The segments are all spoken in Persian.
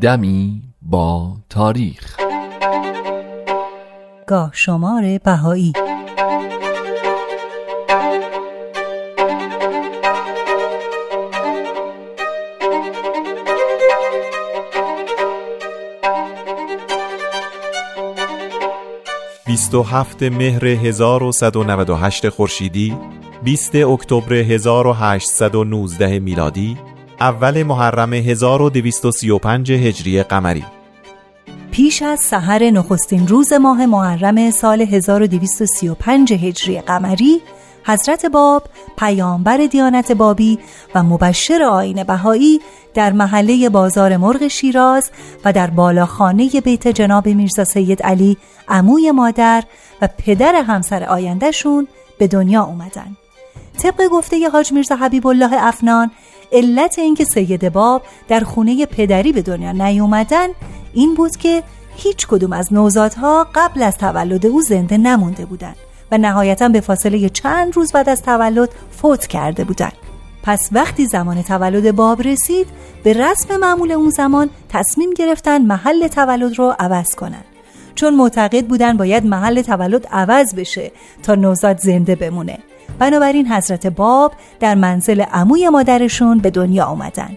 دمی با تاریخ. گاه شمار بهایی. بیست و هفت مهر 1198 خورشیدی 20 اکتبر 1819 میلادی اول محرم 1235 هجری قمری. پیش از سحر نخستین روز ماه محرم سال 1235 هجری قمری حضرت باب پیامبر دیانت بابی و مبشر آین بهایی در محله بازار مرغ شیراز و در بالاخانه بیت جناب میرزا سید علی عموی مادر و پدر همسر آیندهشون به دنیا اومدن. طبق گفته حاج میرزا حبیب الله افنان علت اینکه سید باب در خونه پدری به دنیا نیومدن این بود که هیچ کدوم از نوزادها قبل از تولد او زنده نمونده بودند و نهایتا به فاصله چند روز بعد از تولد فوت کرده بودند. پس وقتی زمان تولد باب رسید به رسم معمول اون زمان تصمیم گرفتن محل تولد رو عوض کنن چون معتقد بودن باید محل تولد عوض بشه تا نوزاد زنده بمونه بنابراین حضرت باب در منزل عموی مادرشون به دنیا آمدن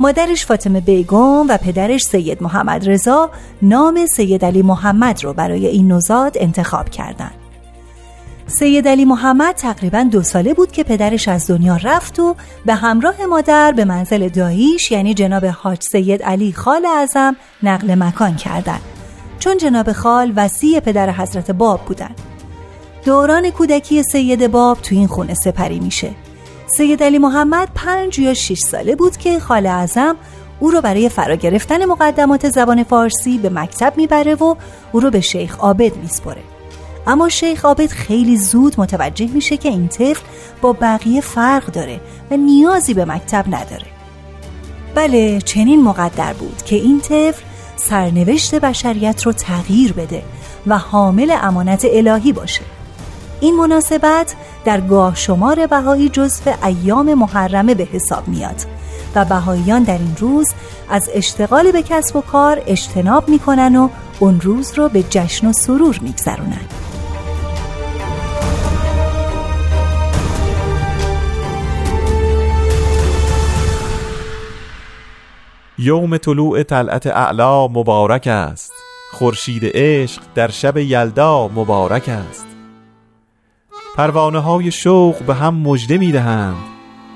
مادرش فاطمه بیگم و پدرش سید محمد رضا نام سید علی محمد رو برای این نوزاد انتخاب کردند. سید علی محمد تقریبا دو ساله بود که پدرش از دنیا رفت و به همراه مادر به منزل داییش یعنی جناب حاج سید علی خال اعظم نقل مکان کردند چون جناب خال وسیع پدر حضرت باب بودند. دوران کودکی سید باب تو این خونه سپری میشه. سید علی محمد پنج یا شش ساله بود که خال اعظم او رو برای فرا گرفتن مقدمات زبان فارسی به مکتب می‌بره و او رو به شیخ عابد میسپره. اما شیخ عابد خیلی زود متوجه میشه که این طفل با بقیه فرق داره و نیازی به مکتب نداره. بله چنین مقدر بود که این طفل سرنوشت بشریت رو تغییر بده و حامل امانت الهی باشه. این مناسبت در گاه شمار بهایی جزو ایام محرمه به حساب میاد و بهاییان در این روز از اشتغال به کسب و کار اجتناب می‌کنن و اون روز رو به جشن و سرور میگذرونن. یوم طلوع طلعت اعلا مبارک است. خورشید عشق در شب یلدا مبارک است. پروانه های شوق به هم مژده می دهند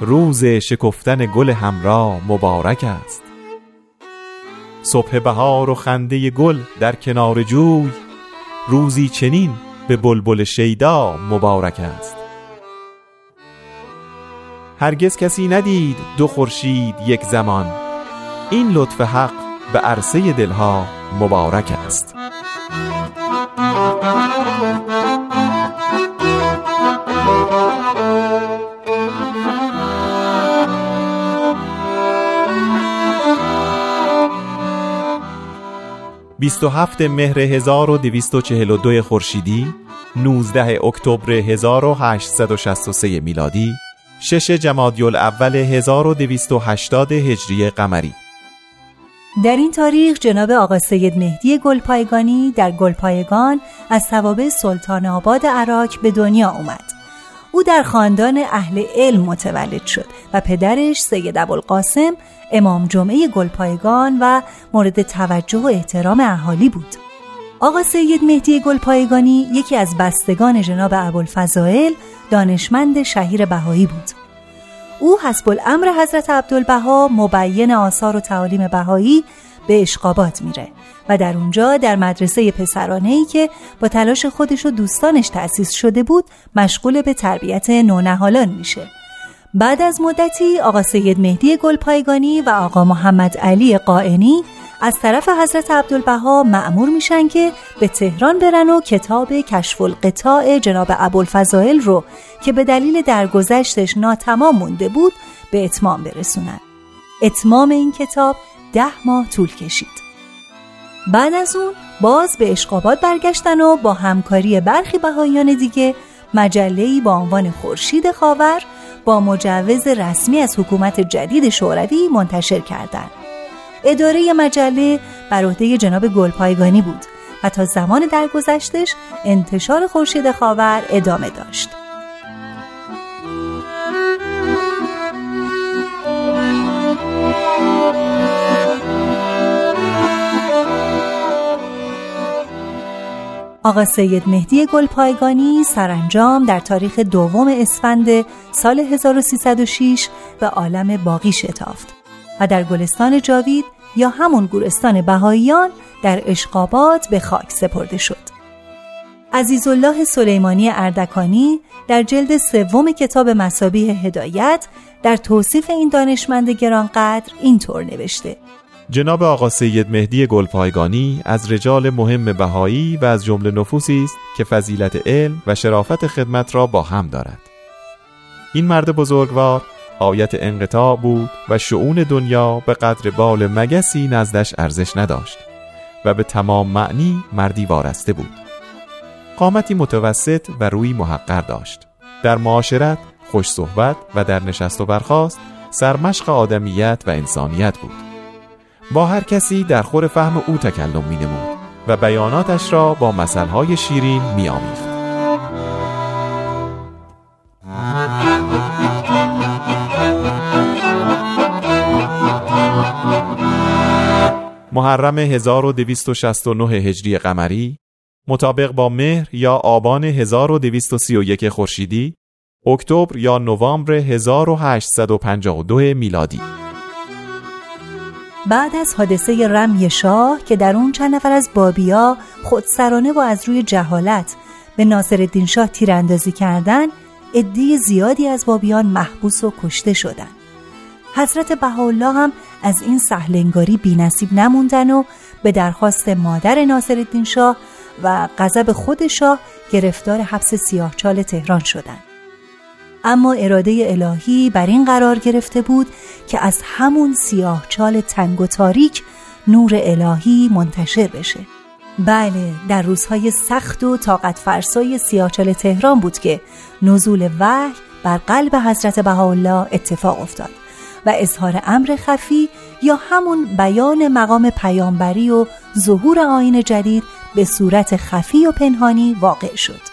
روز شکفتن گل همراه مبارک است. صبح بهار و خنده گل در کنار جوی روزی چنین به بلبل شیدا مبارک است. هرگز کسی ندید دو خورشید یک زمان. این لطف حق به عرصه دلها مبارک است. بیست و هفت مهر 1242 خورشیدی 19 اکتبر 1863 میلادی 6 جمادی الاول 1280 هجری قمری. در این تاریخ جناب آقا سید مهدی گلپایگانی در گلپایگان از توابع سلطان آباد عراق به دنیا اومد او در خاندان اهل علم متولد شد و پدرش سید ابوالقاسم امام جمعه گلپایگان و مورد توجه و احترام اهالی بود. آقا سید مهدی گلپایگانی یکی از بستگان جناب ابوالفضائل دانشمند شهیر بهایی بود. او حسب الامر حضرت عبدالبها مبین آثار و تعالیم بهایی به اشقابات میره و در اونجا در مدرسه پسرانه ای که با تلاش خودش و دوستانش تأسیس شده بود مشغول به تربیت نونهالان میشه. بعد از مدتی آقا سید مهدی گلپایگانی و آقا محمد علی قائنی از طرف حضرت عبدالبها معمور میشن که به تهران برن و کتاب کشف القطاع جناب ابوالفضائل رو که به دلیل درگذشتش ناتمام مونده بود به اتمام برسونن. اتمام این کتاب ده ماه طول کشید بعد از اون باز به اشقابات برگشتن و با همکاری برخی بهاییان دیگه مجله‌ای با عنوان خورشید خاور با مجوز رسمی از حکومت جدید شوروی منتشر کردند. اداره مجله بر عهده جناب گلپایگانی بود و تا زمان درگذشتش انتشار خورشید خاور ادامه داشت. آقا سید مهدی گلپایگانی سرانجام در تاریخ دوم اسفند سال 1306 به عالم باقی شتافت و در گلستان جاوید یا همون گورستان بهاییان در اشقابات به خاک سپرده شد. عزیزالله سلیمانی اردکانی در جلد سوم کتاب مسابیه هدایت در توصیف این دانشمند گرانقدر اینطور نوشته جناب آقا سید مهدی گلپایگانی از رجال مهم بهایی و از جمله نفوسی است که فضیلت علم و شرافت خدمت را با هم دارد. این مرد بزرگوار آیت انقطاع بود و شعون دنیا به قدر بال مگسی نزدش ارزش نداشت و به تمام معنی مردی وارسته بود. قامتی متوسط و روی محقر داشت. در معاشرت خوش صحبت و در نشست و برخاست سرمشق آدمیت و انسانیت بود. با هر کسی در خور فهم او تکلم می نمود و بیاناتش را با مسئله شیرین می آمیخت. محرم 1269 هجری قمری مطابق با مهر یا آبان 1231 خورشیدی اکتبر یا نوامبر 1852 میلادی بعد از حادثه رمی شاه که در اون چند نفر از بابیا خودسرانه و از روی جهالت به ناصر شاه تیراندازی کردن عده زیادی از بابیان محبوس و کشته شدند. حضرت بهاءالله هم از این سهلنگاری بینصیب نموندن و به درخواست مادر ناصرالدین شاه و غضب خود شاه گرفتار حبس سیاهچال تهران شدند. اما اراده الهی بر این قرار گرفته بود که از همون سیاه چال تنگ و تاریک نور الهی منتشر بشه. بله در روزهای سخت و طاقت فرسای سیاهچال تهران بود که نزول وحی بر قلب حضرت بهاءالله اتفاق افتاد و اظهار امر خفی یا همون بیان مقام پیامبری و ظهور آین جدید به صورت خفی و پنهانی واقع شد.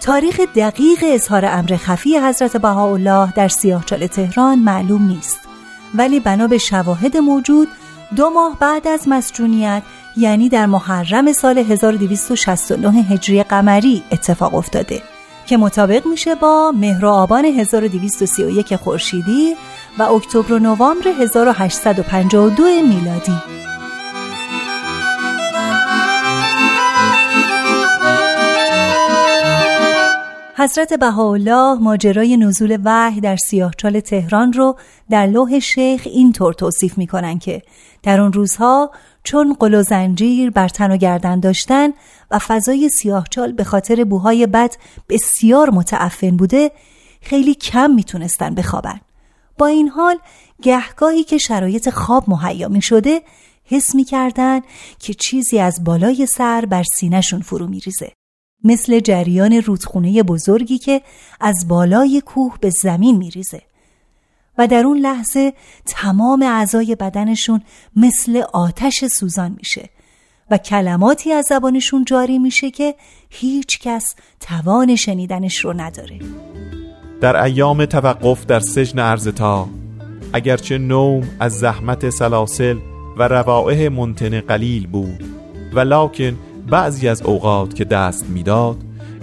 تاریخ دقیق اظهار امر خفی حضرت بهاءالله در سیاهچال تهران معلوم نیست. ولی بنا به شواهد موجود دو ماه بعد از مسجونیت یعنی در محرم سال 1269 هجری قمری اتفاق افتاده که مطابق میشه با مهر و آبان 1231 خورشیدی و اکتبر و نوامبر 1852 میلادی. حضرت بهاءالله ماجرای نزول وحی در سیاهچال تهران رو در لوح شیخ اینطور توصیف می‌کنن که در اون روزها چون قل و زنجیر بر تن و گردن داشتن و فضای سیاهچال به خاطر بوهای بد بسیار متعفن بوده خیلی کم می‌تونستن بخوابن. با این حال گهگاهی که شرایط خواب مهیا می شده حس می‌کردن که چیزی از بالای سر بر سینهشون فرو میریزه. مثل جریان رودخونه بزرگی که از بالای کوه به زمین میریزه. و در اون لحظه تمام اعضای بدنشون مثل آتش سوزان میشه و کلماتی از زبانشون جاری میشه که هیچ کس توان شنیدنش رو نداره. در ایام توقف در سجن ارزتا اگرچه نوم از زحمت سلاسل و روائح منتن قلیل بود ولکن بعضی از اوقات که دست می‌داد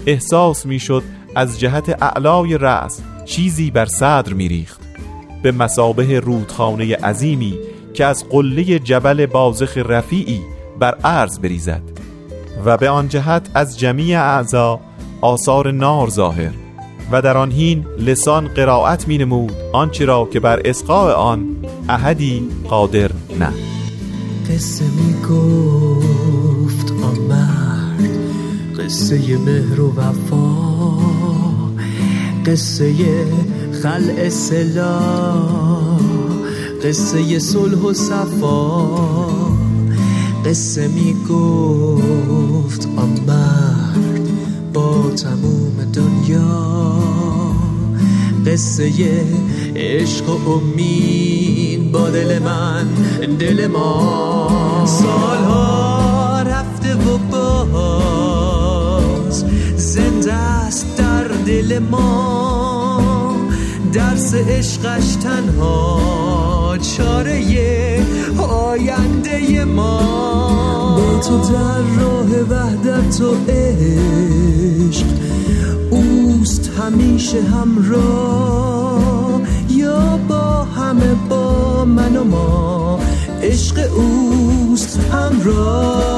احساس می‌شد از جهت اعلای رأس چیزی بر صدر میریخت. به مسابه رودخانه عظیمی که از قله جبل بازخ رفیعی بر عرض بریزد و به آن جهت از جمیع اعضا آثار نار ظاهر و در آن هین لسان قرائت می نمود آنچه را که بر اسقاء آن احدی قادر نه. قصه می آن مرد قصه مهر و وفا قصه خلع سلا قصه صلح و صفا. قصه می گفت آن مرد با تموم دنیا. قصه عشق و امید با دل من دل ما. سالها و باز زنده است در دل ما. درس عشقش تنها چاره آینده ما. با تو در راه وحدت و عشق اوست همیشه همراه. یا با همه با من و ما. عشق اوست همراه.